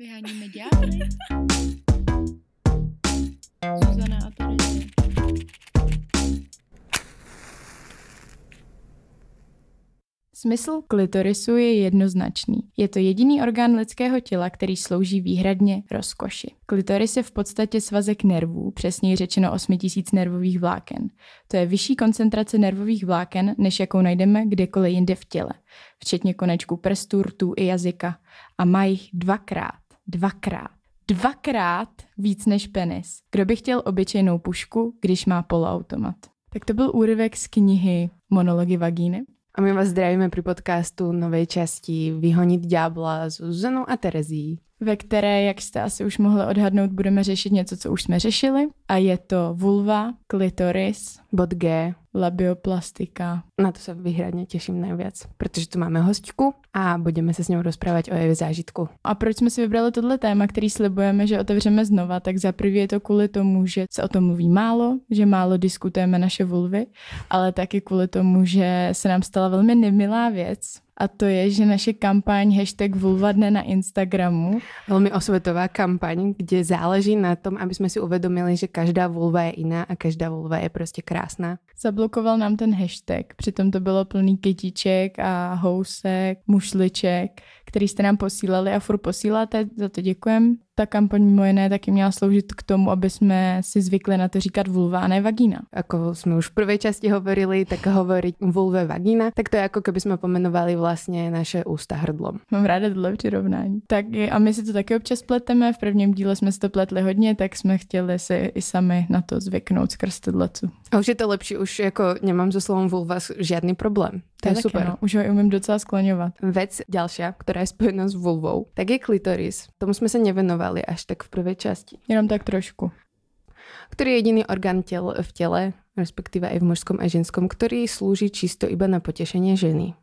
Vyháníme ďábly. Zuzana a. Smysl klitorisu je jednoznačný. Je to jediný orgán lidského těla, který slouží výhradně rozkoši. Klitoris je v podstatě svazek nervů, přesněji řečeno 8000 nervových vláken. To je vyšší koncentrace nervových vláken, než jakou najdeme kdekoliv jinde v těle, včetně konečků prstů, rtů i jazyka. A mají jich dvakrát, dvakrát, dvakrát víc než penis. Kdo by chtěl obyčejnou pušku, když má poloautomat? Tak to byl úryvek z knihy Monology vagíny. A my vás zdravíme pri podcastu novej časti Vyhonit ďábla s Zuzanou a Terezí. Ve které, jak jste asi už mohli odhadnout, budeme řešit něco, co už jsme řešili. A je to vulva, klitoris, Bod G. labioplastika. Na to sa vyhradne teším najviac, pretože tu máme hostku a budeme sa s ňou rozprávať o jej zážitku. A proč jsme si vybrali tohle téma, který slibujeme, že otevřeme znova, tak za prvý je to kvůli tomu, že se o tom mluví málo, že málo diskutujeme naše vulvy, ale taky kvůli tomu, že se nám stala velmi nemilá věc, a to je, že naše kampaň hashtag vulva dne na Instagramu Veľmi osvetová kampaň, kde záleží na tom, aby sme si uvedomili, že každá vulva je iná a každá vulva je prostě krásná. zablokoval nám ten hashtag. Přitom to bylo plný kytiček a housek, mušliček, který jste nám posílali a furt posíláte, za to děkujem. Ta kampaň mimo jiné taky měla sloužit k tomu, aby jsme si zvykli na to říkat vulva a ne vagína. Ako sme už v prvej časti hovorili, tak hovoriť vulve vagína, tak to je ako keby sme pomenovali vlastne naše ústa hrdlom. Mám ráda tohle přirovnání. Tak a my si to taky občas pleteme. V prvním díle jsme si to pletli hodně, tak jsme chtěli si i sami na to zvyknout skrz tohletu. A už je to lepší, už jako nemám so slovom vulva žiadny problém. To je taky, super. No, už ho umím docela skloňovat. Vec ďalšia, ktorá je spojená s vulvou, tak je klitoris. Tomu sme sa nevenovali až tak v prvej časti. Jenom tak trošku. Ktorý je jediný orgán tel, v tele, respektíve aj v mužskom a ženskom, ktorý slúži čisto iba na potešenie ženy.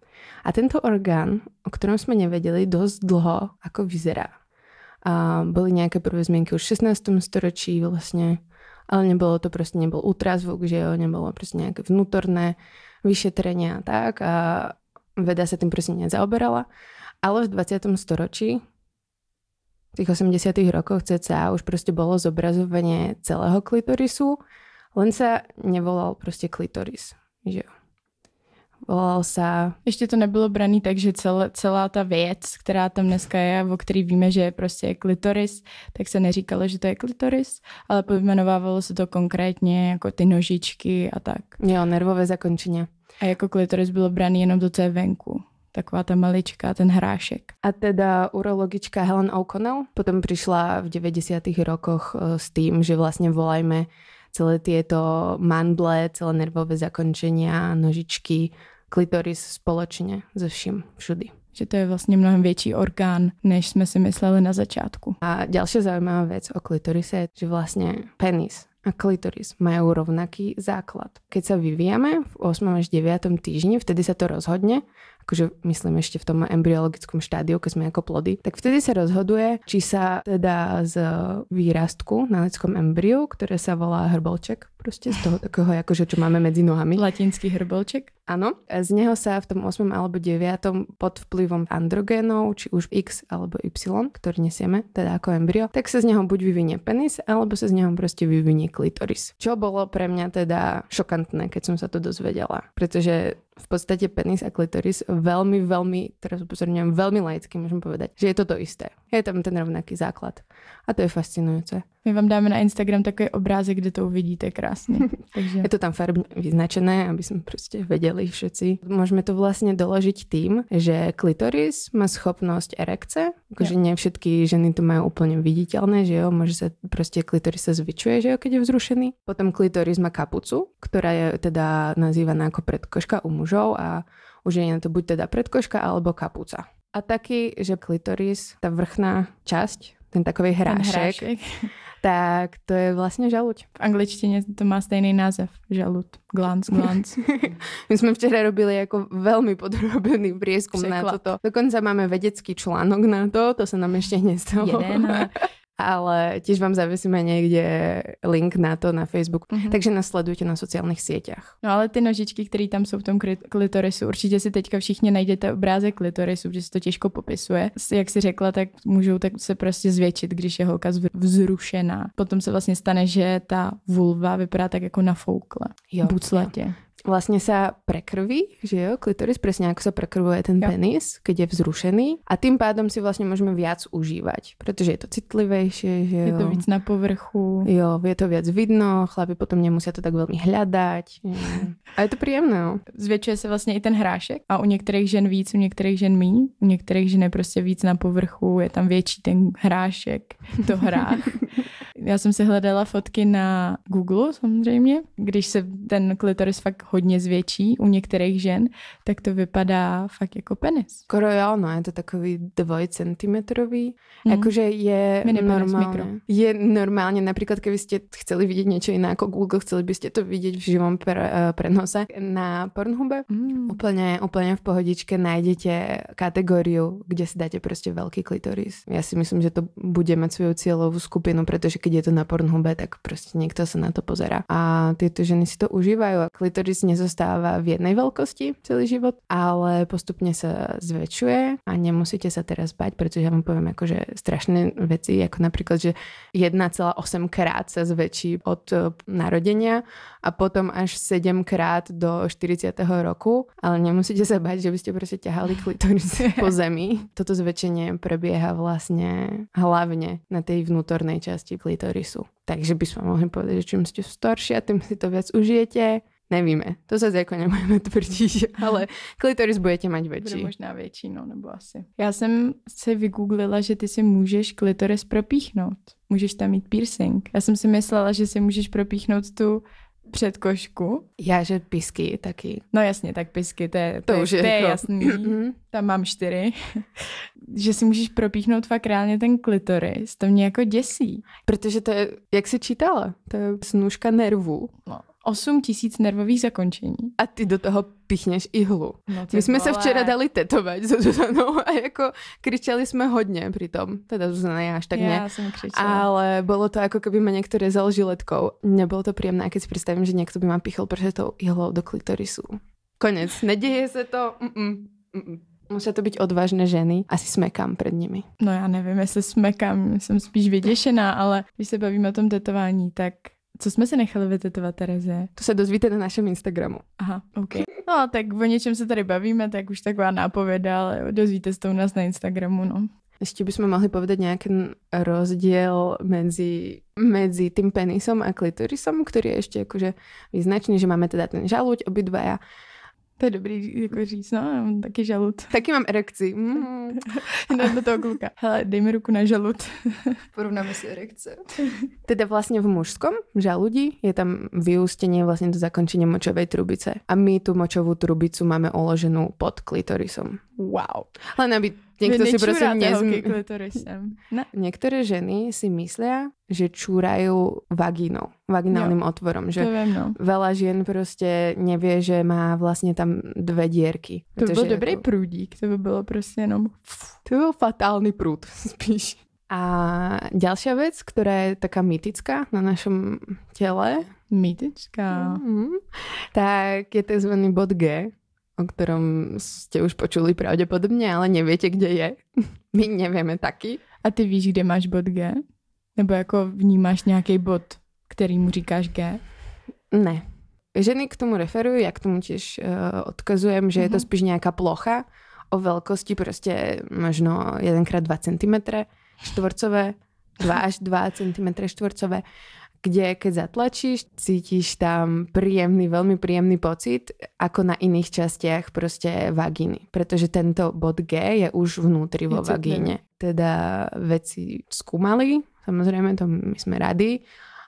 A tento orgán, o ktorom sme nevedeli dosť dlho, ako vyzerá. A boli nejaké prvé zmienky už v 16. storočí vlastne, ale nebolo to proste, nebol ultrazvuk, že jo, nebolo proste nejaké vnútorné vyšetrenia a tak a veda sa tým proste nezaoberala. Ale v 20. storočí, v tých 80. rokoch cca už proste bolo zobrazovanie celého klitorisu, len sa nevolal proste klitoris, že jo. Volal sa Ještě to nebylo braný tak, že celá, celá ta věc, která tam dneska je, o který víme, že je prostě klitoris, tak se neříkalo, že to je klitoris, ale pojmenovávalo se to konkrétně jako ty nožičky a tak. jo, nervové zakončenia. A jako klitoris bylo braný jenom co je venku. Taková ta malička, ten hrášek. A teda urologička Helen O'Connell potom prišla v 90. rokoch e, s tým, že vlastne volajme celé tieto mandle, celé nervové zakončenia, nožičky, klitoris spoločne so vším, všudy. Že to je vlastně mnohem větší orgán, než jsme si mysleli na začátku. A ďalšia zaujímavá vec o klitorise je, že vlastne penis a klitoris majú rovnaký základ. Keď sa vyvíjame v 8. až 9. týždni, vtedy sa to rozhodne, akože myslím ešte v tom embryologickom štádiu, keď sme ako plody, tak vtedy sa rozhoduje, či sa teda z výrastku na lidskom embryu, ktoré sa volá hrbolček, proste z toho takého, akože čo máme medzi nohami, Latinský hrbolček. Áno, z neho sa v tom 8. alebo 9. pod vplyvom androgénov, či už X alebo Y, ktorý nesieme, teda ako embryo, tak sa z neho buď vyvinie penis, alebo sa z neho proste vyvinie klitoris. Čo bolo pre mňa teda šokantné, keď som sa to dozvedela. Pretože v podstate penis a klitoris veľmi, veľmi, teraz upozorňujem, veľmi laicky môžem povedať, že je to to isté. Je tam ten rovnaký základ. A to je fascinujúce. My vám dáme na Instagram takový obrázek, kde to uvidíte krásně. Takže Je to tam farbne vyznačené, aby sme proste vedeli všetci. Môžeme to vlastne doložiť tým, že klitoris má schopnosť erekce, akože nie všetky ženy to majú úplne viditeľné, že jo, môže sa proste klitoris sa zvyčuje, že jo, keď je vzrušený. Potom klitoris má kapucu, ktorá je teda nazývaná ako predkoška u mužov a u žien je to buď teda predkoška alebo kapuca. A taký, že klitoris, tá vrchná časť, ten takový ten hrášek, hrášek. Tak to je vlastne žaluť. V angličtině to má stejný název. Žalud. Glans, glans. My sme včera robili ako veľmi podrobený prieskum na Překlad. toto. Dokonca máme vedecký článok na to, to sa nám ešte nestalo. Jeden. ale tiež vám zavesíme niekde link na to na Facebook, Mhm. takže nás sledujte na sociálnych sieťach. No ale ty nožičky, které tam jsou v tom kli- klitorisu, určitě si teďka všichni najdete obrázek klitorisu, protože se to těžko popisuje. Jak si řekla, tak můžou tak se prostě zvětšit, když je holka vzrušená. Potom se vlastně stane, že ta vulva vypadá tak jako nafoukle. Jo, Bucletě. Vlastne sa prekrví, že jo, klitoris, presne ako sa prekrvuje ten Jo. penis, keď je vzrušený a tým pádom si vlastne môžeme viac užívať, pretože je to citlivejšie, že Je jo. to víc na povrchu. Jo, je to viac vidno, chlapi potom nemusia to tak veľmi hľadať. A je to príjemné, no. Zvětšuje se vlastně i ten hrášek a u některých žen víc, u některých žen míň. U některých žen je prostě víc na povrchu, je tam větší ten hrášek, to hrách. Já jsem si hledala fotky na Google samozřejmě. Když se ten klitoris fakt hodně zvětší u některých žen, tak to vypadá fakt jako penis. Skoro jo, no, je to takový dvojcentimetrový. Mhm. Akože je penis, mikro. Je normálne, napríklad keby ste chceli vidieť niečo iné ako Google, chceli by ste to vidieť v živom pre, eh, prenose na Pornhube. Mm. Úplne, úplne v pohodičke nájdete kategóriu, kde si dáte proste veľký klitoris. Ja si myslím, že to bude mať svoju cieľovú skupinu, pretože keď je to na Pornhube, tak proste niekto sa na to pozera. A tieto ženy si to užívajú. A klitoris nezostáva v jednej veľkosti celý život, ale postupne sa zväčšuje a nemusíte sa teraz bať, pretože ja vám poviem akože strašné veci, ako napríklad, že 1,8 krát sa zväčší od eh, narodenia a potom až 7 krát do 40. roku, ale nemusíte sa bať, že by ste proste ťahali klitoris po zemi. Toto zväčšenie prebieha vlastne hlavne na tej vnútornej časti klitorisu. Takže by sme mohli povedať, že čím ste staršia, tým si to viac užijete. Nevíme, to zase jako nemůžeme tvrdit, ale klitoris budete mať Bude väčší. možná větší, no, nebo asi. Já jsem si vygooglila, že ty si můžeš klitoris propíchnout. Můžeš tam mít piercing. Já jsem si myslela, že si můžeš propíchnout tu předkošku. Já, že pisky taky. No jasně, tak pisky, to je, to, To je, už je to je jako- jasný. Tam mám čtyři. že si můžeš propíchnout fakt reálně ten klitoris. To mě jako děsí. Protože to je, jak si čítala, to je snůžka nervů. No. 8 tisíc nervových zakončení. A ty do toho pichneš ihlu. No, My jsme se vole. včera dali tetovať so Zuzanou a jako kričali jsme hodně pri tom. Teda Zuzana já až tak ne. Já jsem křičela. Ale bolo to ako keby ma niekto rezal žiletkou. Nebolo to príjemné, a keď si predstavím, že niekto by ma pichol pršetou ihlou do klitorisu. Konec. Nedeje sa to. Mm-mm. Mm-mm. Musia to byť odvážne ženy. Asi smekám pred nimi. No já nevím, jestli smekám, jsem spíš vyděšená, ale když se bavíme o tom tetování, tak co jsme si nechali vytetovat, Terezie? To sa dozvíte na našem Instagramu. Aha, OK. No, tak o něčem se tady bavíme, tak už taková nápověda, ale dozvíte se to u nás na Instagramu, no. Ešte by sme mohli povedať nejaký rozdiel medzi, medzi tým penisom a klitorisom, ktorý je ešte akože význačný, že máme teda ten žalúď obidvaja. To je dobrý jako říct, no, já mám taky žalud. Taky mám erekci. Mm. No, do toho kluka. Hele, dej mi ruku na žalud. Porovnáme si erekce. Teda vlastne v mužskom žalúdi je tam vyústenie vlastne do zakončenia močovej trubice. A my tú močovú trubicu máme uloženú pod klitorisom. Wow. Len aby niekto si prosím nezm... Niektoré ženy si myslia, že čúrajú vagínou, vaginálnym otvorom, To že vím, no. veľa žien proste nevie, že má vlastne tam dve dierky. To by byl dobrý ako- průdík, to by bylo prostě jenom... To byl fatálny prúd, spíš. A ďalšia vec, ktorá je taká mytická na našom tele, Mýtička. mm, tak je tzv. bod G, o ktorom ste už počuli pravdepodobne, ale neviete, kde je. My nevieme taky. A ty víš, kde máš bod G? Nebo jako vnímáš nějaký bod, který mu říkáš G? Ne. Ženy k tomu referujú, ja k tomu tiež uh, odkazujem, že je to Mhm. spíš nejaká plocha o veľkosti proste možno 1x2 cm štvorcové, 2 až 2 cm štvorcové, kde keď zatlačíš, cítiš tam príjemný, veľmi príjemný pocit, ako na iných častiach proste vagíny. Pretože tento bod G je už vnútri vo vagíne. Teda veci skúmali, samozrejme, to my sme radi,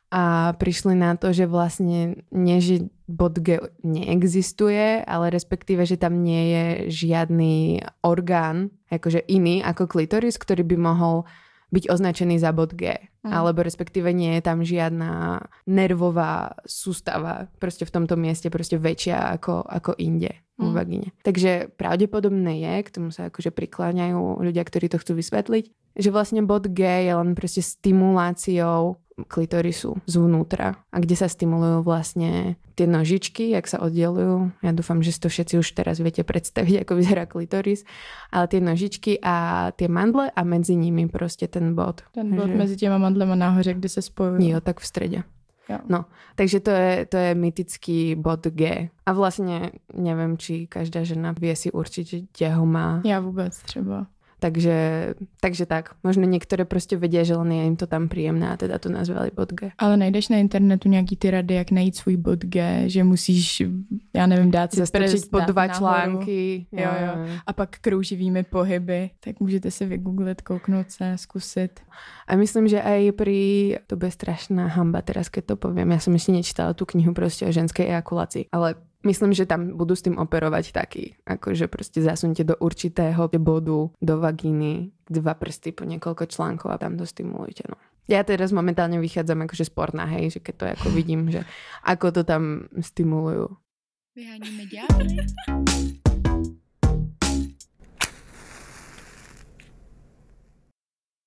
a prišli na to, že vlastne nie, že bod G neexistuje, ale respektíve, že tam nie je žiadny orgán, akože iný ako klitoris, ktorý by mohol byť označený za bod G. Mm. Alebo respektíve nie je tam žiadna nervová sústava proste v tomto mieste proste väčšia ako, ako inde v Mm. vagíne. Takže pravdepodobné je, k tomu sa akože prikláňajú ľudia, ktorí to chcú vysvetliť, Že vlastne bod G je len proste stimuláciou klitorisu zvnútra a kde sa stimulujú vlastne tie nožičky, jak sa oddelujú. Ja dúfam, že si to všetci už teraz viete predstaviť, ako vyzerá klitoris. Ale tie nožičky a tie mandle a medzi nimi proste ten bod. Ten bod že... mezi těma mandlema nahoře, kde se spojují. Jo, tak v strede. Jo. No, takže to je, to je mytický bod G. A vlastně nevím, či každá žena vie si určiť, že kde ho má. Já vůbec třeba. Takže, takže tak. Možno některé prostě vědí, že len je jim to tam příjemné a teda to nazvali bod G. Ale najdeš na internetu nějaký ty rady, jak najít svůj bod G, že musíš, já nevím, dát si Zastrčit pod dva nahoru. články. Jo, jo. A pak krouživými pohyby. Tak můžete si vygooglit, kouknout se, zkusit. A myslím, že aj pri, to bude strašná hamba teraz, keď to poviem. Ja som ešte nečítala tú knihu prostě o ženskej ejakulácii, ale Myslím, že tam budú s tým operovať taký, akože proste zasunte do určitého bodu, do vagíny, dva prsty po niekoľko článkov a tam to stimulujte. No. Ja teraz momentálne vychádzam akože sporná, hej, že keď to ako vidím, že ako to tam stimulujú. Vyháníme ďalej.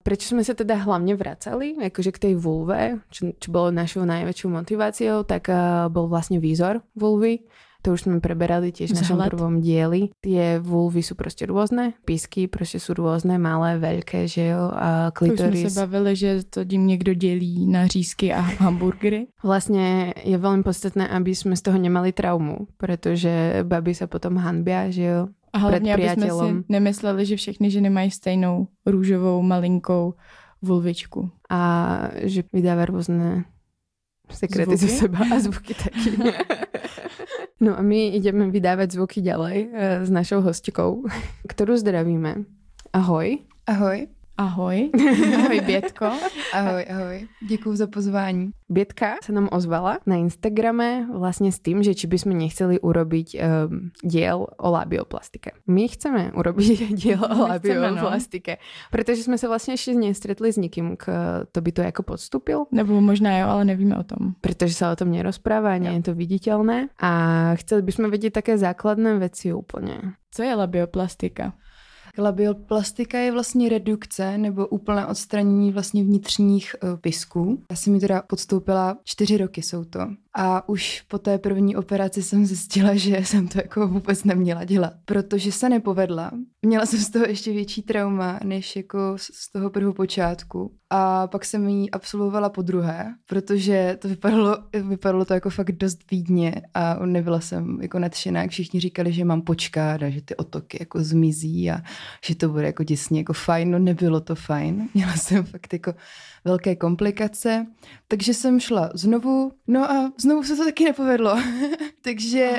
Prečo sme sa teda hlavne vracali akože k tej vulve, čo, čo bolo našou najväčšou motiváciou, tak uh, bol vlastne výzor vulvy. To už sme preberali tiež v našom prvom dieli. Tie vulvy sú proste rôzne, písky proste sú rôzne, malé, veľké, že jo, a klitoris. To už sme sa bavili, že to tím niekto delí na řízky a hamburgery. Vlastne je veľmi podstatné, aby sme z toho nemali traumu, pretože baby sa potom hanbia, že jo, a hlavně, aby jsme si nemysleli, že všechny ženy mají stejnou růžovou malinkou vulvičku. A že vydává různé sekrety ze seba a zvuky taky. no a my ideme vydávať zvuky ďalej eh, s našou hostkou, ktorú zdravíme. Ahoj. Ahoj. Ahoj. Ahoj, Bětko. Ahoj, ahoj. Děkuji za pozvání. Bětka se nám ozvala na Instagrame vlastně s tým, že či by sme nechceli urobiť um, diel o labioplastike. My chceme urobiť diel o no. labioplastike, no. protože jsme se vlastně ještě nestretli s nikým, kto by to jako podstupil. Nebo možná jo, ale nevíme o tom. Protože se o tom nerozpráva, nie je to viditeľné. A chceli by sme vedieť také základné veci úplne. Co je labioplastika? Labioplastika je vlastně redukce nebo úplné odstranění vlastně vnitřních uh, pisků. Já jsem mi teda podstoupila čtyři roky jsou to. A už po té první operaci jsem zjistila, že jsem to jako vůbec neměla dělat, protože se nepovedla. Měla jsem z toho ještě větší trauma, než jako z toho prvního počátku. A pak jsem ji absolvovala po druhé, protože to vypadalo, vypadalo to jako fakt dost bídně a nebyla jsem jako nadšená, jak všichni říkali, že mám počkat a že ty otoky jako zmizí a že to bude jako děsně jako fajn. No nebylo to fajn. Měla jsem fakt jako velké komplikace, takže jsem šla znovu, no a znovu se to taky nepovedlo. takže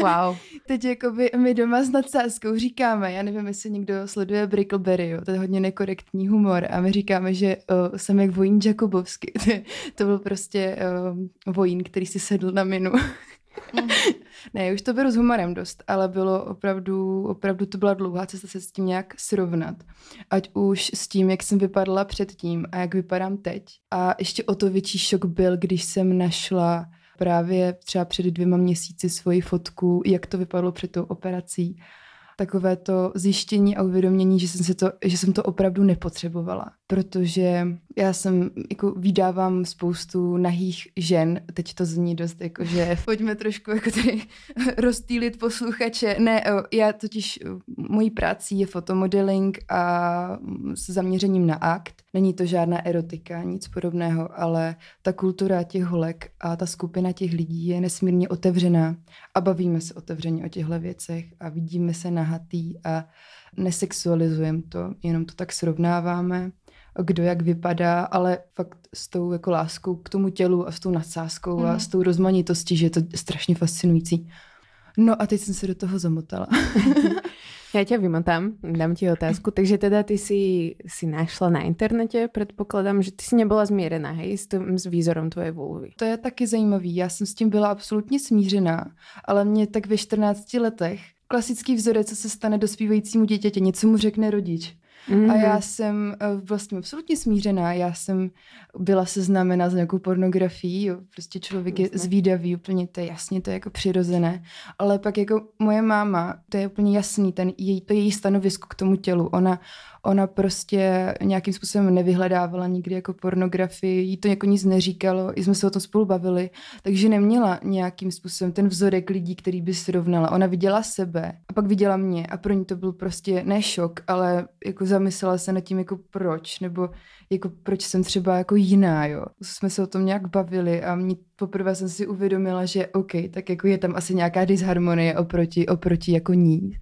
wow. teď jakoby my doma s nadsázkou říkáme, já nevím, jestli někdo sleduje Brickleberry, jo, to je hodně nekorektní humor a my říkáme, že uh, jsem jak vojín Jakubovsky. to byl prostě uh, vojín, který si sedl na minu. Ne, už to beru s humorem dost, ale bylo opravdu, opravdu to byla dlouhá cesta se s tím nějak srovnat. Ať už s tím, jak jsem vypadala předtím a jak vypadám teď. A ještě o to větší šok byl, když jsem našla právě třeba před dvěma měsíci svoji fotku, jak to vypadalo před tou operací takové to zjištění a uvědomění, že jsem, se to, že jsem to opravdu nepotřebovala. Protože já jsem, jako vydávám spoustu nahých žen, teď to zní dost jako, že pojďme trošku jako tady rozstýlit posluchače. Ne, já totiž, mojí prací je fotomodeling a s zaměřením na akt. Není to žádná erotika, nic podobného, ale ta kultura těch holek a ta skupina těch lidí je nesmírně otevřená a bavíme se otevřeně o těchto věcech a vidíme se nahatý a nesexualizujeme to, jenom to tak srovnáváme, kdo jak vypadá, ale fakt s tou jako láskou k tomu tělu a s tou nadsázkou mm. a mhm. s tou rozmanitostí, že je to strašně fascinující. No a teď jsem se do toho zamotala. Já tě vymotám, dám ti otázku. Takže teda ty si, si našla na internete, předpokládám, že ty si nebyla zmířená, hej, s, tím, s výzorem tvoje vulvy. To je taky zajímavý. Já jsem s tím byla absolutně smířená, ale mě tak ve 14 letech klasický vzorec, co se stane dospívajícímu dítěti, něco mu řekne rodič. Mm-hmm. A já mhm. jsem eh, vlastně absolutně smířená. Já jsem byla seznámena s nějakou pornografií, jo. prostě člověk je zvídavý, úplně to je jasně, to je jako přirozené. Ale pak jako moje máma, to je úplně jasný, ten její, to její stanovisko k tomu tělu. Ona Ona prostě nějakým způsobem nevyhledávala nikdy jako pornografii, jí to jako nic neříkalo, i jsme se o tom spolu bavili, takže neměla nějakým způsobem ten vzorek lidí, který by srovnala. Ona viděla sebe a pak viděla mě a pro ní to byl prostě ne šok, ale jako zamyslela se nad tím jako proč, nebo jako proč jsem třeba jako jiná, jo. Jsme se o tom nějak bavili a mě poprvé jsem si uvědomila, že OK, tak jako je tam asi nějaká disharmonie oproti, oproti jako ní.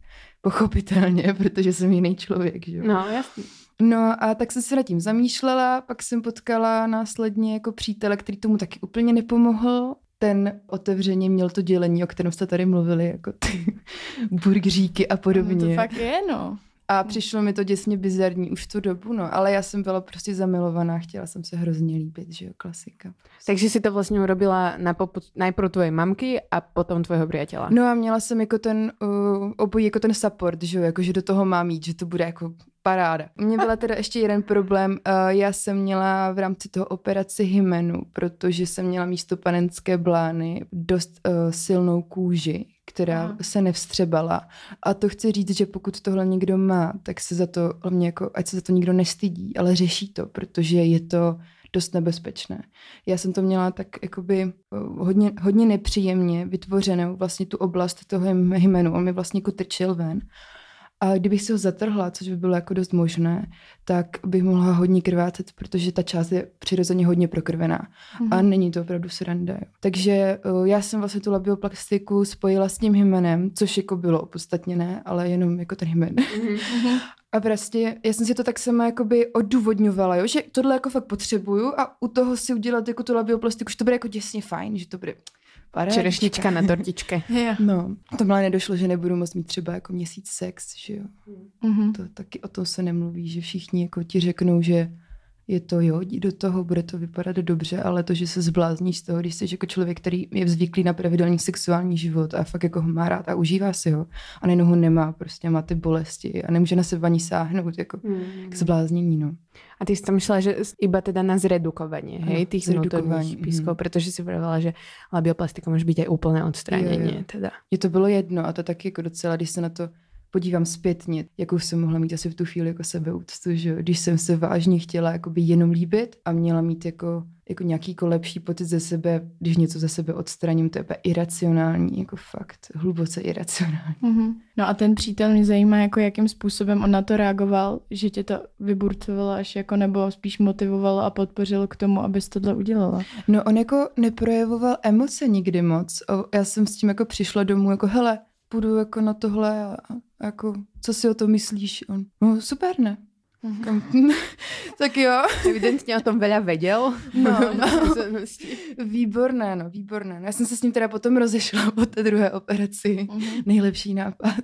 Pochopitelně, protože jsem jiný člověk, že jo. No, jasně. No a tak jsem se nad tím zamýšlela, pak jsem potkala následně jako přítele, který tomu taky úplně nepomohl. Ten otevřeně měl to dělení, o kterém jste tady mluvili, jako ty burgeříky a podobně. No to fakt je, no. A přišlo mi to děsně bizarní už tu dobu, no, ale já jsem byla prostě zamilovaná, chtěla jsem se hrozně líbit, že jo, klasika. Takže si to vlastně urobila na poput najprv tvojej mamky a potom tvojho priateľa. No a měla jsem jako ten uh, obojí jako ten support, že jo, jako že do toho mám jít, že to bude jako paráda. Mně byla teda ještě jeden problém, uh, já jsem měla v rámci toho operaci hymenu, protože jsem měla místo panenské blány dost uh, silnou kůži, která Aha. se nevstřebala. A to chci říct, že pokud tohle někdo má, tak se za to, hlavně jako, ať se za to nikdo nestydí, ale řeší to, protože je to dost nebezpečné. Já jsem to měla tak jakoby hodně, hodně nepříjemně vytvořenou vlastně tu oblast toho hymenu. On mi vlastně jako trčil ven. A kdybych si ho zatrhla, což by bylo jako dost možné, tak bych mohla hodně krvácet, protože ta část je přirozeně hodně prokrvená. Mm-hmm. A mhm. není to opravdu sranda. Jo. Takže uh, já jsem vlastně tu labioplastiku spojila s tím hymenem, což jako bylo opodstatněné, ale jenom jako ten hymen. Mm-hmm. A prostě já jsem si to tak sama jakoby odůvodňovala, jo, že tohle jako fakt potřebuju a u toho si udělat jako tu labioplastiku, že to bude jako děsně fajn, že to bude Paráčka. Čerešnička na tortičke. no, to mě nedošlo, že nebudu moct mít třeba jako měsíc sex, že jo. Mm-hmm. To taky o tom se nemluví, že všichni jako ti řeknou, že je to jo, jdi do toho, bude to vypadat dobře, ale to, že se zblázníš z toho, když jsi jako člověk, který je zvyklý na pravidelný sexuální život a fakt jako ho má rád a užívá si ho a nejenom ho nemá, prostě má ty bolesti a nemůže na sebe ani sáhnout, jako mm. k zbláznění, no. A ty si tam myslela, že iba teda na zredukovanie, hej, tých vnútorných pískov, mm. protože si povedala, že labioplastika může být aj úplné odstranění. Teda. Je to bylo jedno a to taky jako docela, když se na to podívám zpětně, jakou jsem mohla mít asi v tu chvíli jako sebeúctu, že když jsem se vážně chtěla jakoby jenom líbit a měla mít jako, jako nějaký jako lepší pocit ze sebe, když něco ze sebe odstraním, to je iracionální, jako fakt, hluboce iracionální. Mm-hmm. No a ten přítel mě zajímá, jako jakým způsobem on na to reagoval, že tě to vyburcovalo až jako, nebo spíš motivovalo a podpořilo k tomu, abys tohle udělala. No on jako neprojevoval emoce nikdy moc. Já jsem s tím jako přišla domů, jako hele, půjdu jako na tohle a, a jako, co si o to myslíš? On, no super, ne? Mm-hmm. tak jo. Evidentně o tom veľa věděl. No, no. výborné, no, výborné. Já jsem se s ním teda potom rozešla po té druhé operaci. Mm-hmm. Nejlepší nápad.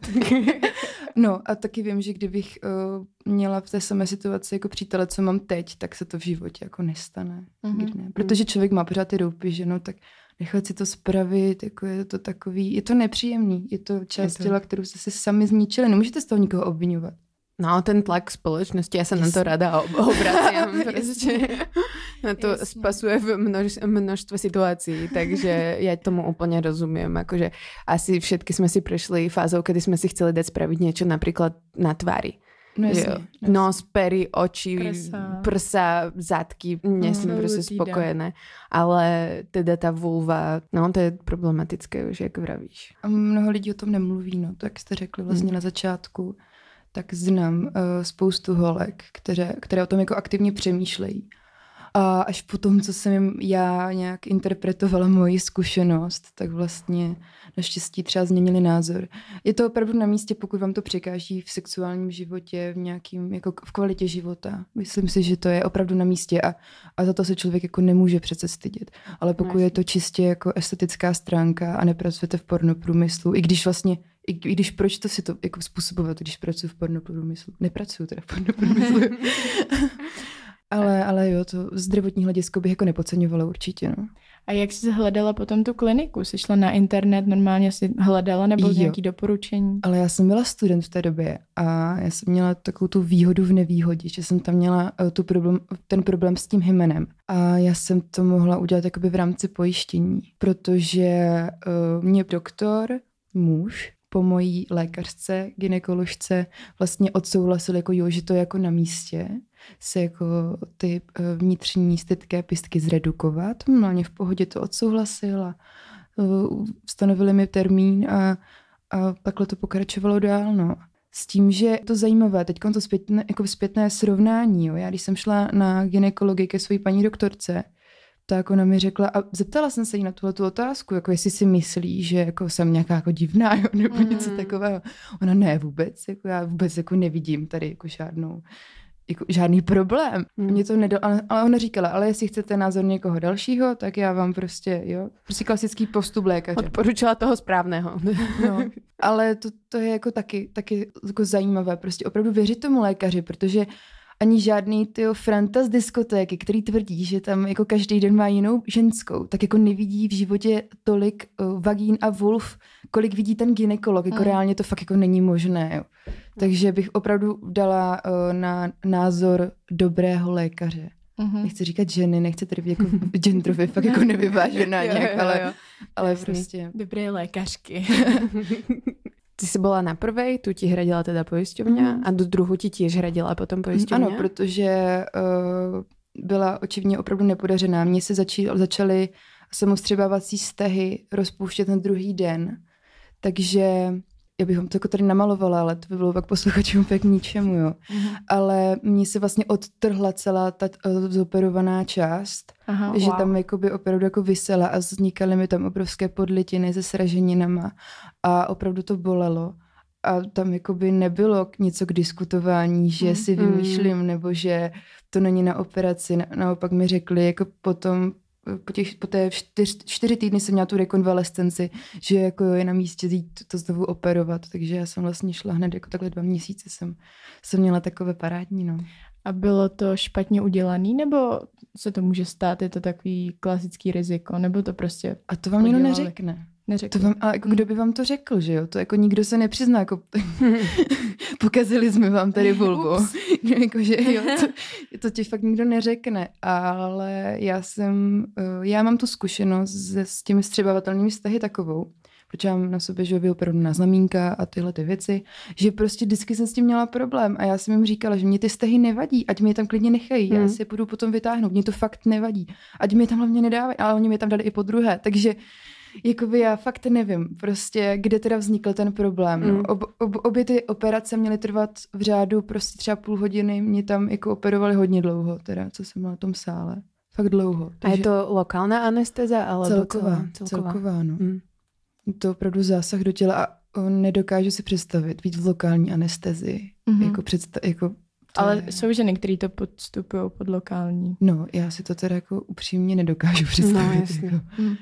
no a taky vím, že kdybych uh, měla v té samé situaci jako přítele, co mám teď, tak se to v životě jako nestane. Mm-hmm. Ne. Protože člověk má pořád ty doupy, že no, tak nechat si to spravit, jako je to takový, je to nepříjemný, je to část těla, kterou jste si sami zničili, nemůžete z toho nikoho obvinovat. No, ten tlak společnosti, já se na to rada obracím. prostě. Na to Jasně. spasuje v množ, množstve situací, takže já tomu úplně rozumím. Akože asi všetky jsme si prešli fázou, kedy jsme si chceli dať spraviť niečo napríklad na tvári. No, jasně, jasně. Nos, pery, oči, prsa, prsa zadky, nie som no, prostě spokojené. Ale teda ta vulva, no to je problematické už, jak vravíš. A mnoho lidí o tom nemluví, no to jak jste řekli vlastně hmm. na začátku, tak znám uh, spoustu holek, které, které o tom jako aktivně přemýšlejí. A až po tom, co jsem já nějak interpretovala moji zkušenost, tak vlastně naštěstí třeba změnili názor. Je to opravdu na místě, pokud vám to překáží v sexuálním životě, v nějakým, jako v kvalitě života. Myslím si, že to je opravdu na místě a, a za to se člověk jako nemůže přece stydět. Ale pokud je to čistě jako estetická stránka a nepracujete v pornoprůmyslu, i když vlastně i, i když proč to si to jako způsobovat, když pracuji v pornoprůmyslu? Nepracuju teda v pornoprůmyslu. Ale, ale jo, to zdravotní hledisko bych jako nepodceňovala určitě, no. A jak jsi hledala potom tu kliniku? Jsi šla na internet, normálně si hledala nebo jo. nějaký doporučení? Ale já jsem byla student v té době a já jsem měla takovou tu výhodu v nevýhodě, že jsem tam měla uh, tu problém, ten problém s tím hymenem. A já jsem to mohla udělat jakoby v rámci pojištění, protože uh, mě doktor, muž, po mojí lékařce, ginekoložce vlastně odsouhlasil, jako jo, že to je jako na místě se jako ty eh, vnitřní stytké pistky zredukovat. Normálně v pohodě to odsouhlasil a uh, stanovili mi termín a, a takhle to pokračovalo dál. No. S tím, že je to zajímavé, teď to zpětné, jako zpětné srovnání. Jo. Já když jsem šla na ginekologii ke své paní doktorce, tak ona mi řekla, a zeptala jsem se jí na tuhle tu otázku, jako jestli si myslí, že jako jsem nějaká jako divná, jo, nebo mm. něco takového. Ona ne vůbec, jako já vůbec jako nevidím tady jako žádnou jako žádný problém. Hmm. Mě to nedal, ale, ale ona říkala, ale jestli chcete názor někoho dalšího, tak já vám prostě, jo, prostě klasický postup lékaře. Odporučila toho správného. no, ale to, to je jako taky, taky jako zajímavé, prostě opravdu věřit tomu lékaři, protože ani žádný ty franta z diskotéky, který tvrdí, že tam jako každý den má jinou ženskou, tak jako nevidí v životě tolik uh, vagín a vulv, kolik vidí ten ginekolog. Jako mm. reálně to fakt jako není možné. Jo. Takže bych opravdu dala uh, na názor dobrého lékaře. Mm-hmm. Nechci říkat ženy, nechci tady být jako genderově fakt jako nevyvážená nějak, ale, ale prostě... Dobré lékařky. Ty jsi byla na prvej, tu ti hradila teda pojišťovňa mm. a do druhou ti tiež hradila potom pojišťovňa? Ano, protože uh, byla očivně opravdu nepodařená. Mně se začí, začaly samostřebávací stehy rozpouštět na druhý den, takže já bych vám to jako tady namalovala, ale to by bylo pak posluchačům úplně k ničemu, jo. Mm-hmm. Ale mně se vlastně odtrhla celá ta uh, zoperovaná část, Aha, že wow. tam jakoby opravdu jako vysela a vznikaly mi tam obrovské podlitiny se sraženinama a opravdu to bolelo. A tam jakoby nebylo něco k diskutování, že mm, si vymýšlím, nebo že to není na operaci. Naopak mi řekli, jako potom po, těch, po té čtyř, čtyři týdny jsem měla tu rekonvalescenci, že jako je na místě jít to znovu operovat, takže já jsem vlastně šla hned jako takhle dva měsíce jsem, jsem měla takové parádní, no. A bylo to špatně udělaný, nebo se to může stát, je to takový klasický riziko, nebo to prostě A to vám někdo neřekne. Neřekl. To vám, ale jako, kdo by vám to řekl, že jo? To jako nikdo se nepřizná, jako pokazili jsme vám tady Volvo. jako, že jo, to, to ti fakt nikdo neřekne, ale já jsem, eh, já mám tu zkušenost se, s těmi střebavatelnými vztahy takovou, protože mám na sobě, že na znamínka a tyhle ty věci, že prostě vždycky jsem s tím měla problém a já jsem jim říkala, že mě ty stehy nevadí, ať mě je tam klidně nechají, hmm. já si je budu potom vytáhnout, mě to fakt nevadí, ať mě tam hlavně nedávají, ale oni mě tam dali i po druhé, takže Jakoby já fakt nevím, prostě, kde teda vznikl ten problém. No. Mm. Ob, ob, obě ty operace měly trvat v řádu prostě třeba půl hodiny, mě tam jako operovali hodně dlouho, teda, co jsem na tom sále. Fakt dlouho. Takže... A je to lokální anesteza? Alebo celková, celková. Celková, no. Mm. To opravdu zásah do těla a nedokážu si představit být v lokální anestezi. Mm-hmm. Jako představ, jako ale je... jsou ženy, které to podstupují pod lokální. No, já si to teda jako upřímně nedokážu představit. No, jasně. Jako. Mm.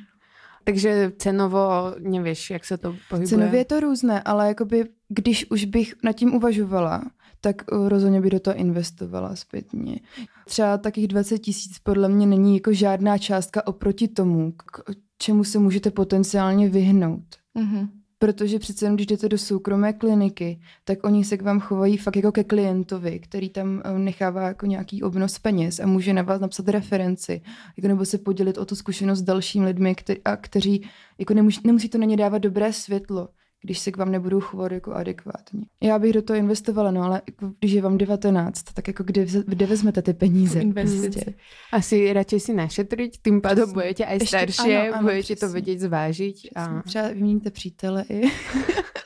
Takže cenovo nevíš, jak se to pohybuje? Cenově je to různé, ale jakoby, když už bych nad tím uvažovala, tak eh, rozhodně by do toho investovala zpětně. Třeba takých 20 tisíc podle mě není jako žádná částka oproti tomu, k čemu se můžete potenciálně vyhnout. Mm-hmm. Protože přece když jdete do soukromé kliniky, tak oni se k vám chovají fakt jako ke klientovi, který tam eh, nechává jako nějaký obnos peněz a může na vás napsat referenci, jako nebo se podělit o tu zkušenost s dalšími lidmi, který, a kteří jako nemusí, nemusí to na ně dávat dobré světlo když se k vám nebudou chovat jako adekvátně. Já bych do toho investovala, no ale jako, když je vám 19, tak jako kde, kde vezmete ty peníze? Investice. Prostě. Asi radši si našetřit, tím pádem budete aj starší, budete to vědět zvážit. A... Třeba vyměníte přítele i.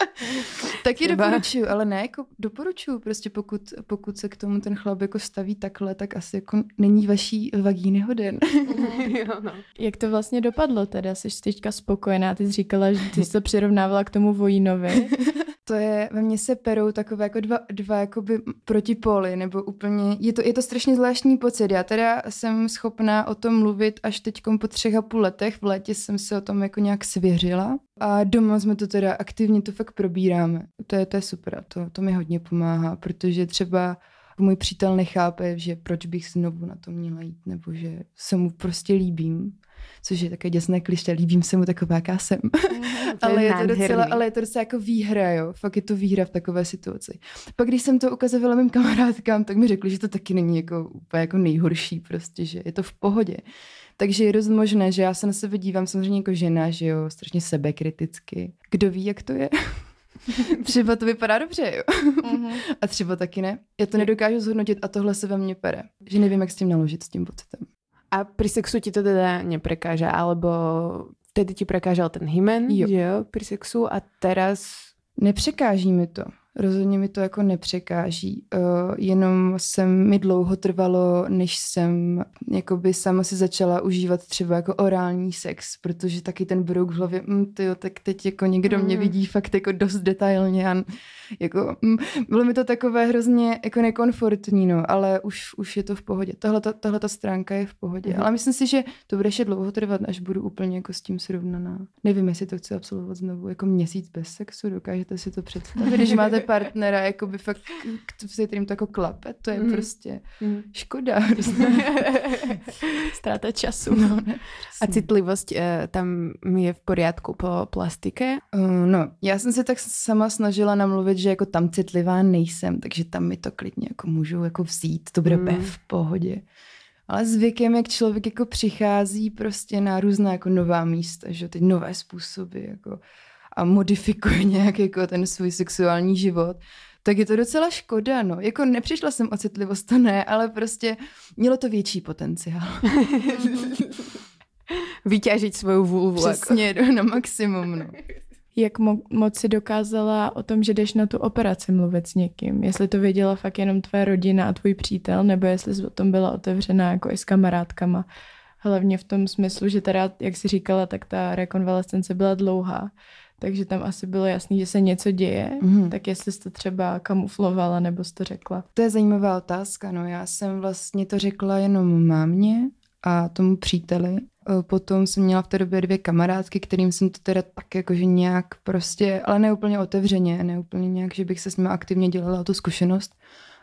Taky Třeba. doporučuju, ale ne, jako doporučuju, prostě pokud, pokud se k tomu ten chlap jako staví takhle, tak asi jako není vaší vagíny hoden. jo, no. Jak to vlastně dopadlo teda? Jsi teďka spokojená, ty jsi říkala, že ty jsi to přirovnávala k tomu vojínovi. to je, ve mně se perou takové jako dva, dva jakoby protipóly, nebo úplně, je to, je to strašně zvláštní pocit. Já teda jsem schopná o tom mluvit až teď po třech a půl letech. V létě jsem se o tom jako nějak svěřila. A doma jsme to teda aktivně to fakt probíráme. To je, to je super a to, to mi hodně pomáhá, protože třeba můj přítel nechápe, že proč bych znovu na to měla jít, nebo že se mu prostě líbím což je také děsné kliště, líbím se mu taková, jaká jsem. Mm, ale, je to docela, ale je to docela jako výhra, jo. Fakt je to výhra v takové situaci. Pak když jsem to ukazovala mým kamarádkám, tak mi řekli, že to taky není jako úplně jako nejhorší prostě, že je to v pohodě. Takže je dost možné, že já se na sebe dívám samozřejmě jako žena, že jo, strašně sebekriticky. Kdo ví, jak to je? třeba to vypadá dobře, jo. Mm-hmm. A třeba taky ne. Já to nedokážu zhodnotit a tohle se ve mně pere. Že nevím, jak s tím naložit, s tím pocitem. A pri sexu ti to teda neprekáža, alebo vtedy ti prekážal ten hymen, jo. jo, pri sexu a teraz... Nepřekáží mi to. Rozhodně mi to jako nepřekáží, uh, jenom jsem mi dlouho trvalo, než jsem jakoby sama si začala užívat třeba jako orální sex, protože taky ten brouk v hlavě, mm, tyjo, tak teď jako někdo mm. mě vidí fakt jako dost detailně a jako, mm, bylo mi to takové hrozně jako nekomfortní, no, ale už, už je to v pohodě. Tahle tahle ta stránka je v pohodě, mm. ale myslím si, že to bude ještě dlouho trvat, až budu úplně jako s tím srovnaná. Nevím, jestli to chci absolvovat znovu, jako měsíc bez sexu, dokážete si to představit, když máte partnera, jako by fakt, se kterým to jako klape, to je mm. prostě mm. škoda. Ztráta času. No, a citlivost eh, tam je v pořádku po plastike? Uh, no, já jsem se tak sama snažila namluvit, že jako tam citlivá nejsem, takže tam mi to klidně jako můžu jako vzít, to bude mm. v pohodě. Ale s věkem, jak člověk jako přichází prostě na různá jako nová místa, že ty nové způsoby, jako a modifikuje nějak jako ten svůj sexuální život, tak je to docela škoda, no. Jako nepřišla jsem o citlivost, to ne, ale prostě mělo to větší potenciál. Vyťažit svou vůvu. Jako. Přesně, jako. na maximum, no. Jak mo- moc si dokázala o tom, že jdeš na tu operaci mluvit s někým? Jestli to věděla fakt jenom tvoje rodina a tvůj přítel, nebo jestli jsi o tom byla otevřená jako i s kamarádkama? Hlavně v tom smyslu, že teda, jak jsi říkala, tak ta rekonvalescence byla dlouhá takže tam asi bylo jasný, že se něco děje, mm-hmm. tak jestli jsi to třeba kamuflovala nebo jsi to řekla. To je zajímavá otázka, no já jsem vlastně to řekla jenom mámě a tomu příteli. E, potom jsem měla v té době dvě kamarádky, kterým jsem to teda tak jakože nějak prostě, ale ne úplně otevřeně, ne úplně nějak, že bych se s nimi aktivně dělala tu zkušenost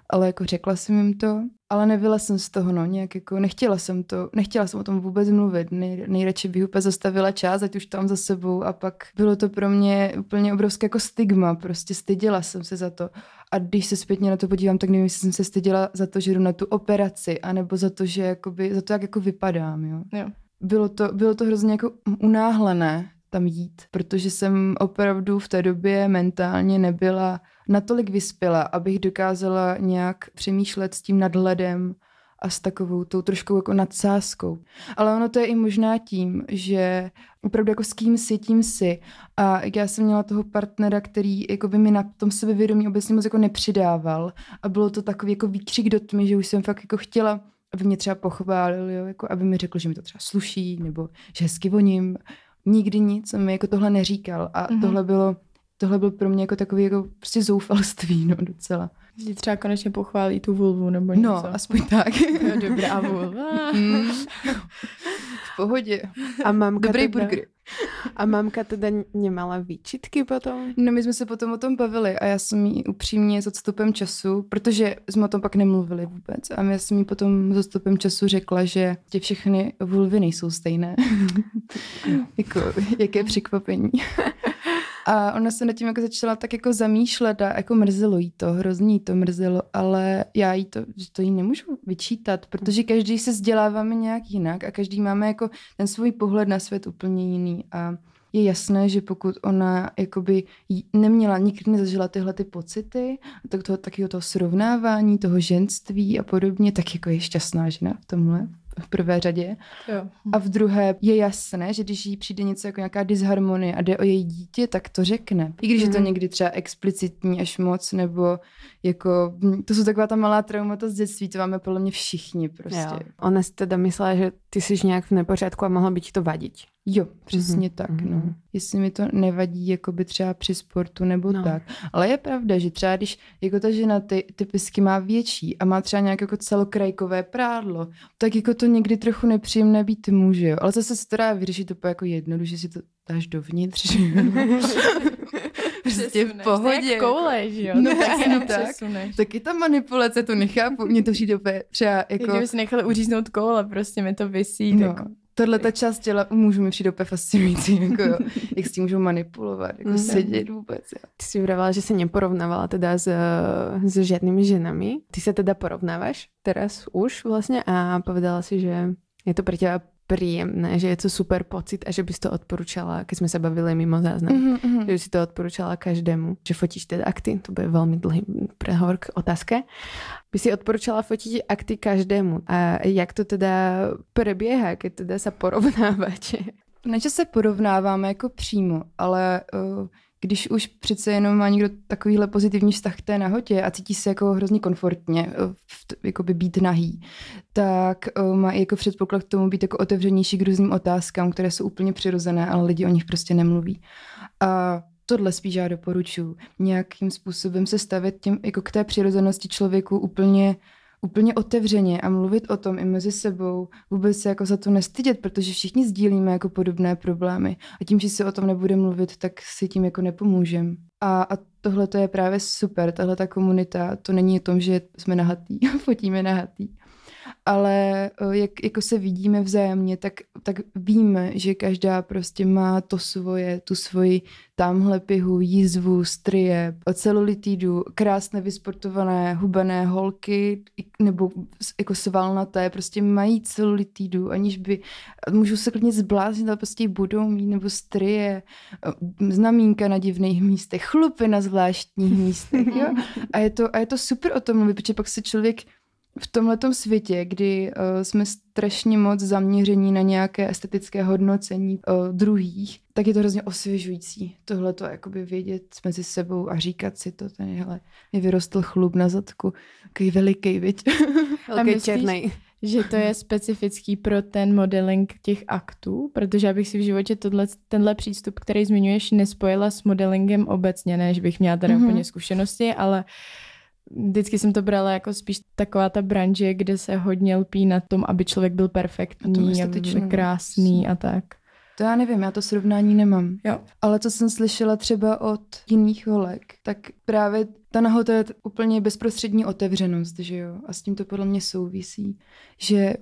ale jako řekla jsem jim to, ale nevyla jsem z toho, no, nějak jako nechtěla jsem to, nechtěla jsem o tom vůbec mluvit, Nej, nejradši bych úplně zastavila čas, ať už tam za sebou a pak bylo to pro mě úplně obrovské jako stigma, prostě styděla jsem se za to a když se zpětně na to podívám, tak nevím, jestli jsem se styděla za to, že jdu na tu operaci, anebo za to, že jakoby, za to, jak jako vypadám, jo. jo. Bylo to, bylo to hrozně jako unáhlené tam jít, protože jsem opravdu v té době mentálně nebyla natolik vyspěla, abych dokázala nějak přemýšlet s tím nadhledem a s takovou tou trošku jako nadsázkou. Ale ono to je i možná tím, že opravdu jako s kým si, tím si. A já jsem měla toho partnera, který jako by mi na tom sebevědomí obecně moc jako nepřidával. A bylo to takový jako výkřik do tmy, že už jsem fakt jako chtěla aby mě třeba pochválil, jo, jako aby mi řekl, že mi to třeba sluší, nebo že hezky voním. Nikdy nic, on mi jako tohle neříkal. A mm-hmm. tohle bylo tohle byl pro mě jako takový jako prostě zoufalství, no docela. Že třeba konečně pochválí tu vulvu nebo no, něco. No, aspoň tak. Dobrá vulva. Mm. V pohodě. A mamka Dobrý teda, burger. A mamka teda nemala výčitky potom? No my jsme se potom o tom bavili a já jsem jí upřímně s odstupem času, protože jsme o tom pak nemluvili vůbec a já jsem jí potom s odstupem času řekla, že tě všechny vulvy nejsou stejné. jako, jaké překvapení. A ona se nad tím jako začala tak jako zamýšlet a jako mrzelo jí to, hrozně jí to mrzelo, ale já jí to, to jí nemůžu vyčítat, protože každý se vzděláváme nějak jinak a každý máme jako ten svůj pohled na svět úplně jiný. A je jasné, že pokud ona jakoby neměla, nikdy nezažila tyhle ty pocity, tak toho, taky toho srovnávání, toho ženství a podobně, tak jako je šťastná žena v tomhle v prvé řadě. Jo. A v druhé je jasné, že když jí přijde něco jako nějaká disharmonie a jde o její dítě, tak to řekne. I když mm. je to mhm. někdy třeba explicitní až moc, nebo jako, to jsou taková ta malá traumata z dětství, to máme podle mě všichni prostě. Jo. Ona si teda myslela, že ty jsi nějak v nepořádku a mohla by ti to vadit. Jo, přesně mm-hmm. tak, no. Mm-hmm. Jestli mi to nevadí jako by třeba při sportu nebo no. tak. Ale je pravda, že třeba když jako ta žena ty, ty pisky má větší a má třeba nějak jako celokrajkové prádlo, tak jako to někdy trochu nepříjemné být může, jo. Ale zase se to dá vyřešit úplně jako jednoduše, si to dáš dovnitř. prostě v pohodě. To koule, že jo? No tak jenom tak. Taky ta manipulace, to nechápu. Mě to přijde úplně třeba jako... Jak si nechali uříznout koule, prostě mi to vysí. No. Tak tohle ta část těla můžu mi přijde úplně fascinující, jako jo, jak s tím můžou manipulovat, jako mm. sedět vůbec. Jo. Ty si uvědovala, že se neporovnávala teda s, s žádnými ženami. Ty se teda porovnáváš teraz už vlastně a povedala si, že je to pro teba príjemné, že je to super pocit a že bys to odporúčala, keď sme sa bavili mimo záznam, mm-hmm. že by si to odporúčala každému, že fotíš teda akty, to bude veľmi dlhý prehovor k otázke, by si odporúčala fotiť akty každému. A jak to teda prebieha, keď teda sa porovnávate? Ne, že se porovnáváme jako přímo, ale uh, když už přece jenom má někdo takovýhle pozitivní vztah k té nahotě a cítí se jako hrozně komfortně jako by být nahý, tak uh, má i jako předpoklad k tomu být jako otevřenější k různým otázkám, které jsou úplně přirozené, ale lidi o nich prostě nemluví. A tohle spíš já doporučuji. Nějakým způsobem se stavět těm, jako k té přirozenosti člověku úplně úplně otevřeně a mluvit o tom i mezi sebou, vůbec se jako za to nestydět, protože všichni sdílíme jako podobné problémy. A tím, že si o tom nebude mluvit, tak si tím jako nepomůžeme. A, a tohle to je právě super, tahle ta komunita, to není o tom, že jsme nahatý, fotíme nahatý, ale eh, jak jako se vidíme vzájemně, tak, tak víme, že každá prostě má to svoje, tu svoji tamhle pihu, jízvu, strie, celulitidu, krásně vysportované hubené holky nebo jako svalnaté, prostě mají celulitidu, aniž by, můžou se klidně zbláznit, ale prostě budou mít, nebo strie, eh, znamínka na divných místech, chlupy na zvláštních místech, jo? A je to, a je to super o tom mluvit, protože pak se člověk v tomhletom světě, kdy uh, jsme strašně moc zaměření na nějaké estetické hodnocení uh, druhých, tak je to hrozně osvěžující tohle to jakoby vědět mezi sebou a říkat si to, ten hele, mi vyrostl chlup na zadku, takový veliký, viď? Velký černý. Že to je specifický pro ten modeling těch aktů, protože já bych si v životě tohle, tenhle přístup, který zmiňuješ, nespojila s modelingem obecně, než bych měla teda mm-hmm. úplně zkušenosti, ale uh, vždycky jsem to brala jako spíš taková ta branže, kde se hodně lpí na tom, aby člověk byl perfektní, aby byl krásný a tak. To já nevím, já to srovnání nemám. Jo. Ale co jsem slyšela třeba od jiných holek, tak právě ta nahota je úplně bezprostřední otevřenost, že jo? A s tím to podle mě souvisí, že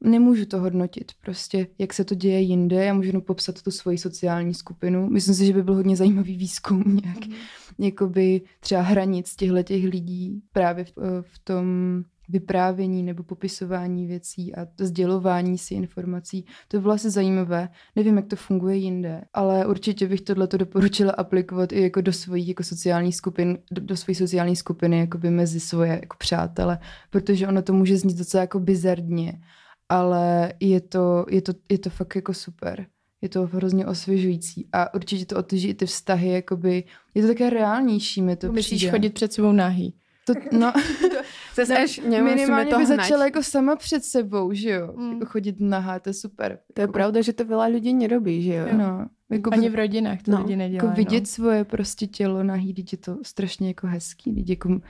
nemůžu to hodnotit prostě, jak se to děje jinde, já můžu jenom popsat tu svoji sociální skupinu. Myslím si, že by byl hodně zajímavý výzkum nějak, mm. jakoby třeba hranic těchto těch lidí právě v, v tom vyprávění nebo popisování věcí a sdělování si informací. To bylo asi zajímavé. Nevím, jak to funguje jinde, ale určitě bych tohle doporučila aplikovat i jako do svých jako sociálních skupin, do, do své sociální skupiny, jako by mezi svoje jako přátele, protože ono to může znít docela jako bizardně ale je to, je to, je to fakt jako super. Je to hrozně osvěžující a určitě to oteží i ty vztahy, jakoby, je to také reálnější mi to Myslíš přijde. chodit před sebou nahý? To, no, to no, až minimálně by začala jako sama před sebou, že jo? Mm. Jako chodit nahá, to je super. To je jako... pravda, že to veľa lidí nerobí, že jo? No. Jako Ani v rodinách to no. lidi nedělají. Jako vidět no. svoje prostě tělo nahý, je to strašně jako hezký, jako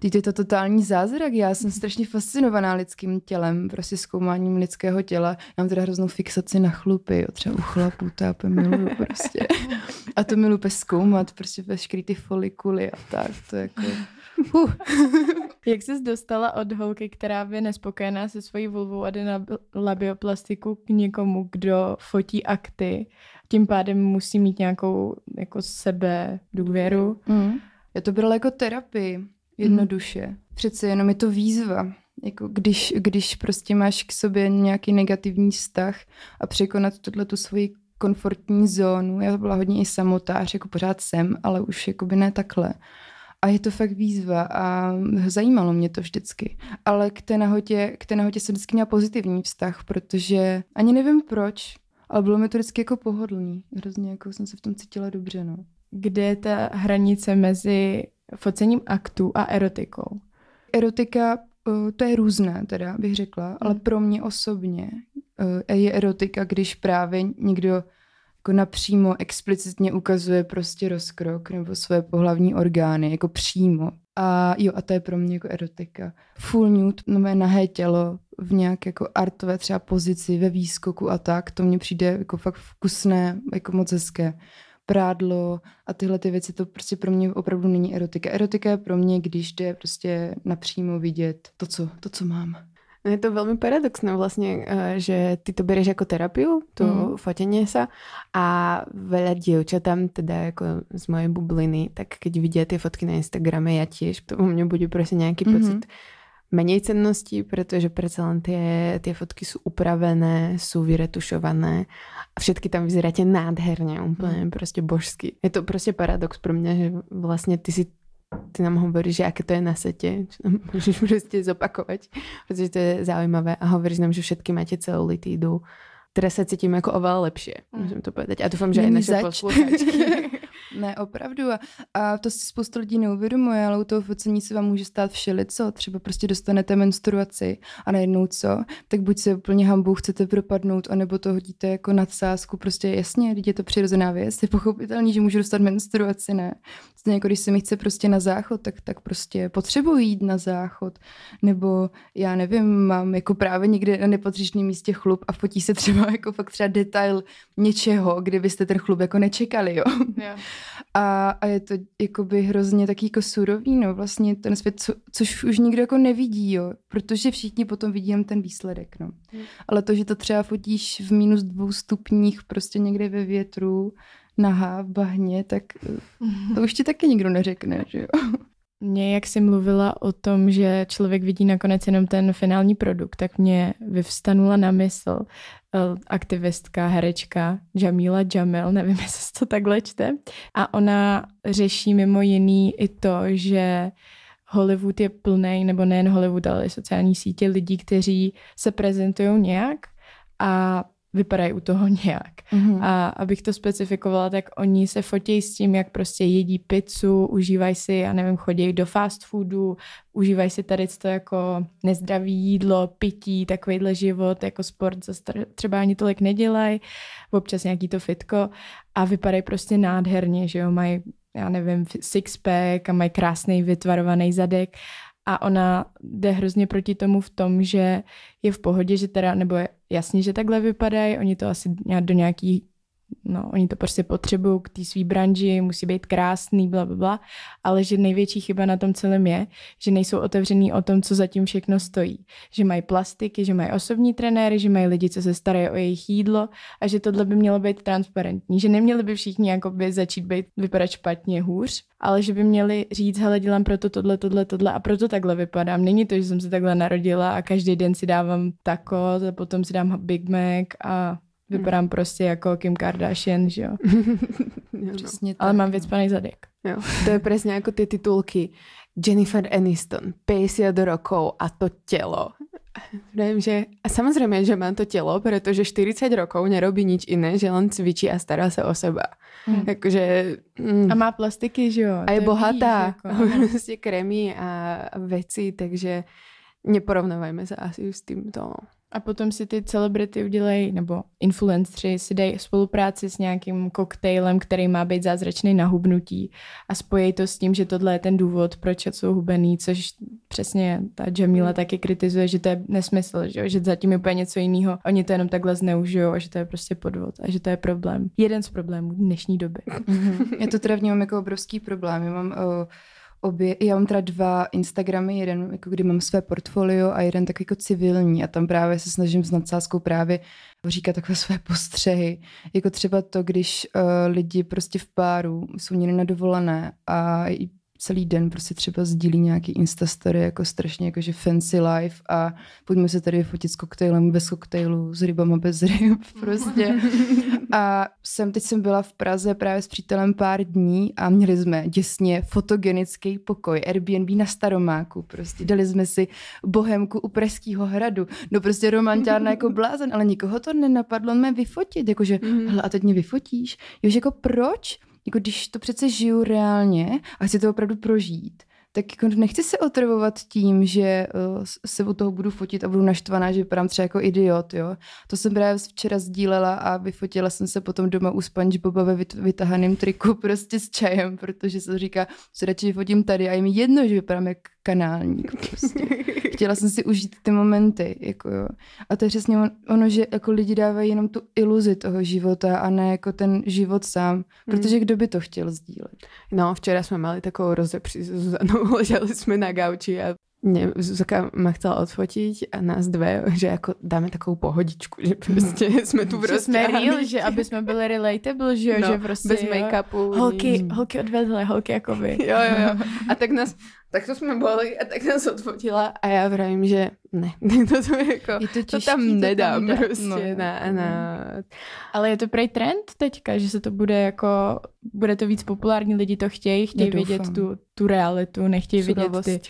Teď je to totální zázrak. Já jsem strašně fascinovaná lidským tělem, prostě zkoumáním lidského těla. Já mám teda hroznou fixaci na chlupy, jo, třeba u chlapů, to já miluju prostě. A to miluji zkoumat, prostě veškerý ty folikuly a tak, to je jako... Uh. Jak jsi dostala od holky, která je nespokojená se svojí vulvou a jde na labioplastiku k někomu, kdo fotí akty, tím pádem musí mít nějakou jako sebe důvěru? Mm. Já to brala jako terapii jednoduše. Mm. Přece jenom je to výzva. Jako když, když prostě máš k sobě nějaký negativní vztah a překonat tuhle tu svoji komfortní zónu. Já byla hodně i samotář, jako pořád jsem, ale už jako by ne takhle. A je to fakt výzva a zajímalo mě to vždycky. Ale k té nahotě, k té nahotě jsem vždycky měla pozitivní vztah, protože ani nevím proč, ale bylo mi to vždycky jako pohodlný. Hrozně jako jsem se v tom cítila dobře, no. Kde je ta hranice mezi focením aktů a erotikou? Erotika, eh, to je různé teda, bych řekla, ale hmm. pro mě osobně eh, je erotika, když právě někdo jako napřímo explicitně ukazuje prostě rozkrok nebo své pohlavní orgány, jako přímo. A jo, a to je pro mě jako erotika. Full nude, no mé nahé tělo v nějaké jako artové třeba pozici ve výskoku a tak, to mně přijde jako fakt vkusné, jako moc hezké prádlo a tyhle ty věci, to prostě pro mě opravdu není erotika. Erotika je pro mě, když jde prostě napřímo vidět to, co, to, co mám. No je to veľmi paradoxné vlastne, eh, že ty to berieš ako terapiu, to mm. fotenie sa a veľa dievčat tam teda ako z mojej bubliny, tak keď vidia tie fotky na Instagrame, ja tiež, to u mňa bude proste nejaký mm-hmm. pocit menej cenností, pretože predsa len tie, tie fotky sú upravené, sú vyretušované a všetky tam vyzeráte nádherne, úplne mm. proste božsky. Je to proste paradox pro mňa, že vlastne ty si ty nám hovoríš, že aké to je na sete, čo nám môžeš proste zopakovať, pretože to je zaujímavé a hovoríš nám, že všetky máte celulitídu. Teraz sa cítím ako oveľa lepšie, môžem to povedať. A dúfam, že aj naše posluchačky. Ne, opravdu. A, a to si spoustu lidí neuvědomuje, ale u toho focení se vám může stát všelico. Třeba prostě dostanete menstruaci a najednou co, tak buď se úplně hambou chcete propadnout, anebo to hodíte jako nadsázku. Prostě jasně, když je to přirozená věc, je pochopitelný, že můžu dostat menstruaci, ne. Stejně jako když se mi chce prostě na záchod, tak, tak prostě potřebuji jít na záchod. Nebo já nevím, mám jako právě někde na nepatřičném místě chlup a fotí se třeba jako fakt třeba detail něčeho, kde byste ten chlup jako nečekali, jo. Yeah. A, a je to jakoby hrozně taky jako surový, no vlastně ten svět, co, což už nikdo jako nevidí, jo, protože všichni potom vidí jen ten výsledek, no. Mm. Ale to, že to třeba fotíš v minus dvou stupních prostě někde ve větru, nahá v bahně, tak mm. to už ti taky nikdo neřekne, že jo. Mě, jak jsi mluvila o tom, že člověk vidí nakonec jenom ten finální produkt, tak mě vyvstanula na mysl uh, aktivistka, herečka Jamila Jamil, nevím, jestli to takhle čte, a ona řeší mimo jiný i to, že Hollywood je plný, nebo nejen Hollywood, ale i sociální sítě lidí, kteří se prezentují nějak a vypadají u toho nějak. Mm-hmm. A abych to specifikovala, tak oni se fotí s tím, jak prostě jedí pizzu, užívají si, já nevím, chodí do fast foodu, užívají si tady to jako nezdravý jídlo, pití, takovýhle život, jako sport třeba ani tolik nedělají, občas nějaký to fitko a vypadají prostě nádherně, že jo, mají já nevím, sixpack a mají krásný vytvarovaný zadek a ona jde hrozně proti tomu v tom, že je v pohodě, že teda, nebo je jasně, že takhle vypadají, oni to asi do nějaký no, oni to prostě potřebují k té své branži, musí být krásný, bla, bla, bla, ale že největší chyba na tom celém je, že nejsou otevřený o tom, co zatím všechno stojí. Že mají plastiky, že mají osobní trenéry, že mají lidi, co se starají o jejich jídlo a že tohle by mělo být transparentní, že neměli by všichni jakoby začít být, vypadat špatně hůř, ale že by měli říct, hele, dělám proto tohle, tohle, tohle a proto takhle vypadám. Není to, že jsem se takhle narodila a každý den si dávám tako, a potom si dám Big Mac a Vypadám hmm. prostě jako Kim Kardashian, že jo. jo Přesně Ale mám vycpaný zadek. Jo. To je přesně jako ty titulky. Jennifer Aniston, 50 rokov a to tělo. Viem, že a samozrejme, že mám to telo, pretože 40 rokov nerobí nič iné, že len cvičí a stará sa o seba. Hmm. Akože, mm, a má plastiky, že jo? A je bohatá. Víš, jako. krémy a veci, takže neporovnávajme sa asi s týmto. A potom si ty celebrity udělají, nebo influenceri si dají spolupráci s nějakým koktejlem, který má být zázračný na hubnutí a spojí to s tím, že tohle je ten důvod, proč jsou hubený, což přesně ta Jamila taky kritizuje, že to je nesmysl, že, že zatím je úplně něco jiného. Oni to jenom takhle zneužijou a že to je prostě podvod a že to je problém. Jeden z problémů dnešní doby. Mm-hmm. Já to teda vnímám jako obrovský problém. Já mám uh, obě, já mám teda dva Instagramy, jeden jako kdy mám své portfolio a jeden tak jako civilní a tam právě se snažím s nadsázkou právě říkat takové své postřehy, jako třeba to, když uh, lidi prostě v páru jsou někde na dovolené a celý den prostě třeba sdílí nějaký instastory jako strašně jakože fancy life a pojďme se tady fotit s koktejlem bez koktejlu, s rybama bez ryb prostě. A jsem, teď jsem byla v Praze právě s přítelem pár dní a měli jsme děsně fotogenický pokoj, Airbnb na Staromáku prostě. Dali jsme si bohemku u Pražského hradu. No prostě romantiárna jako blázen, ale nikoho to nenapadlo mě vyfotit, jakože, mm. hele, a teď mě vyfotíš? Jo, že jako proč? Jako když to přece žiju reálně a chci to opravdu prožít, tak jako nechci se otravovat tím, že uh, se u toho budu fotit a budu naštvaná, že vypadám třeba jako idiot, jo. To jsem právě včera sdílela a vyfotila jsem se potom doma u SpongeBoba ve vytahaném triku prostě s čajem, protože se říká, se radši fotím tady a je mi jedno, že vypadám jak kanálník prostě. Chtěla jsem si užít ty momenty, jako jo. A to je přesně ono, že jako lidi dávají jenom tu iluzi toho života a ne jako ten život sám, protože hmm. kdo by to chtěl sdílet. No, včera jsme mali takovou rozepři s Zuzanou, leželi jsme na gauči a Mě Zuzka ma chcela odfotiť a nás dve, že jako dáme takovou pohodičku, že prostě jsme tu Že jsme real, že aby jsme byli relatable, že No, že prostě bez make-upu. Holky, nic. holky odvedle, holky jako vy. Jo, jo, jo. A tak nás, tak to jsme boli a tak nás odfotila a já vravím, že ne, to, to, jako, Je to, to těžký tam nedám dát. prostě No. na, na... Ale je to prej trend teďka, že se to bude jako, bude to víc populární, lidi to chtějí, chtějí vidět tu, tu realitu, nechtějí vidět ty,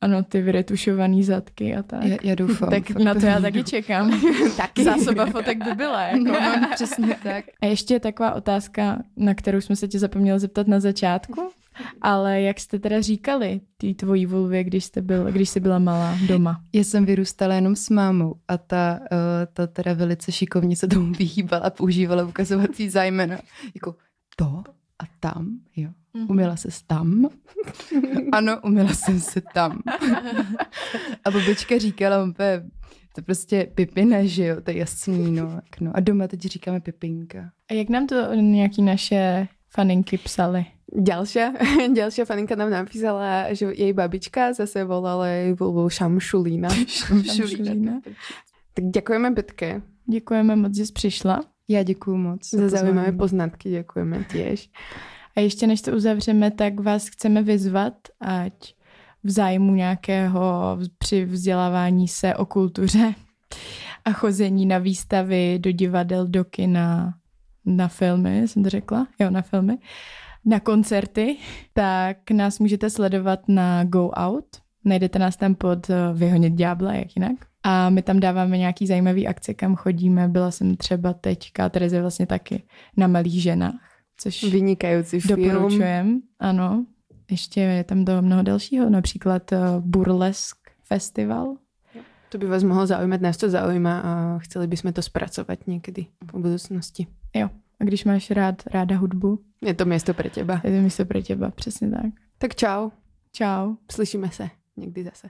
ano, ty vyretušovaný zadky a tak. Já, já doufám. tak na to já taky čekám. Taky. Zásoba fotek by byla. Jako. No, přesně tak. A ještě taková otázka, na kterou jsme se tě zapomněli zeptat na začátku. Ale jak jste teda říkali ty tvojí vulvě, když jste, byl, když jsi byla malá doma? Já jsem vyrůstala jenom s mámou a ta, uh, ta teda velice šikovně se tomu vyhýbala, používala ukazovací zájmena. Jako to a tam, jo. Uměla se tam? Ano, uměla jsem se tam. A babička říkala úplně, to prostě pipine, že jo, to je jasný, no. tak no. A doma teď říkáme pipinka. A jak nám to nějaký naše faninky psali? Ďalšia, ďalšia faninka nám napísala, že jej babička zase volala jej vulvu Šamšulína. Šamšulína. Tak ďakujeme Betke Děkujeme moc, že jsi přišla. Já děkuju moc. za zaujímavé pozvání. poznatky, ďakujeme tiež. A ještě než to uzavřeme, tak vás chceme vyzvat, ať v zájmu nějakého při vzdělávání se o kultuře a chození na výstavy, do divadel, do kina, na filmy, jsem to řekla? Jo, na filmy. Na koncerty, tak nás můžete sledovat na Go Out. Najdete nás tam pod eh, Vyhonit ďábla, jak jinak. A my tam dáváme nějaký zajímavý akce, kam chodíme. Byla jsem třeba teďka, Tereze vlastně taky, na Malých ženách, což Vynikajúci film. Doporučujem, ano. Ještě je tam do mnoho dalšího, například uh, Burlesk Festival. To by vás mohlo zaujímať, nás to zaujíma a chceli by sme to spracovať niekedy v budúcnosti. A když máš rád, ráda hudbu, Je to miesto pre teba. je to místo pro těba, přesně tak. Tak čau, Čau. slyšíme se někdy zase.